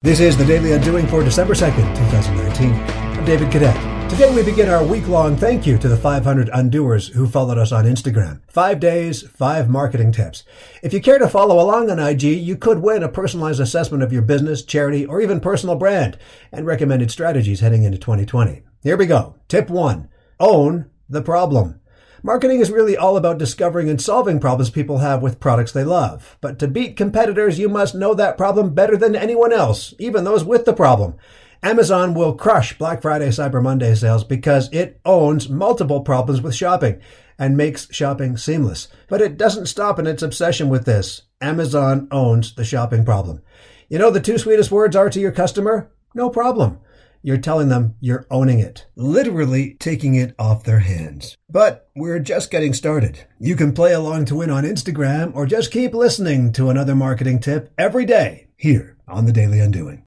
This is the Daily Undoing for December 2nd, 2019. I'm David Cadet. Today we begin our week-long thank you to the 500 undoers who followed us on Instagram. Five days, five marketing tips. If you care to follow along on IG, you could win a personalized assessment of your business, charity, or even personal brand and recommended strategies heading into 2020. Here we go. Tip one. Own the problem. Marketing is really all about discovering and solving problems people have with products they love. But to beat competitors, you must know that problem better than anyone else, even those with the problem. Amazon will crush Black Friday Cyber Monday sales because it owns multiple problems with shopping and makes shopping seamless. But it doesn't stop in its obsession with this. Amazon owns the shopping problem. You know the two sweetest words are to your customer? No problem you're telling them you're owning it, literally taking it off their hands. But we're just getting started. You can play along to win on Instagram or just keep listening to another marketing tip every day here on the Daily Undoing.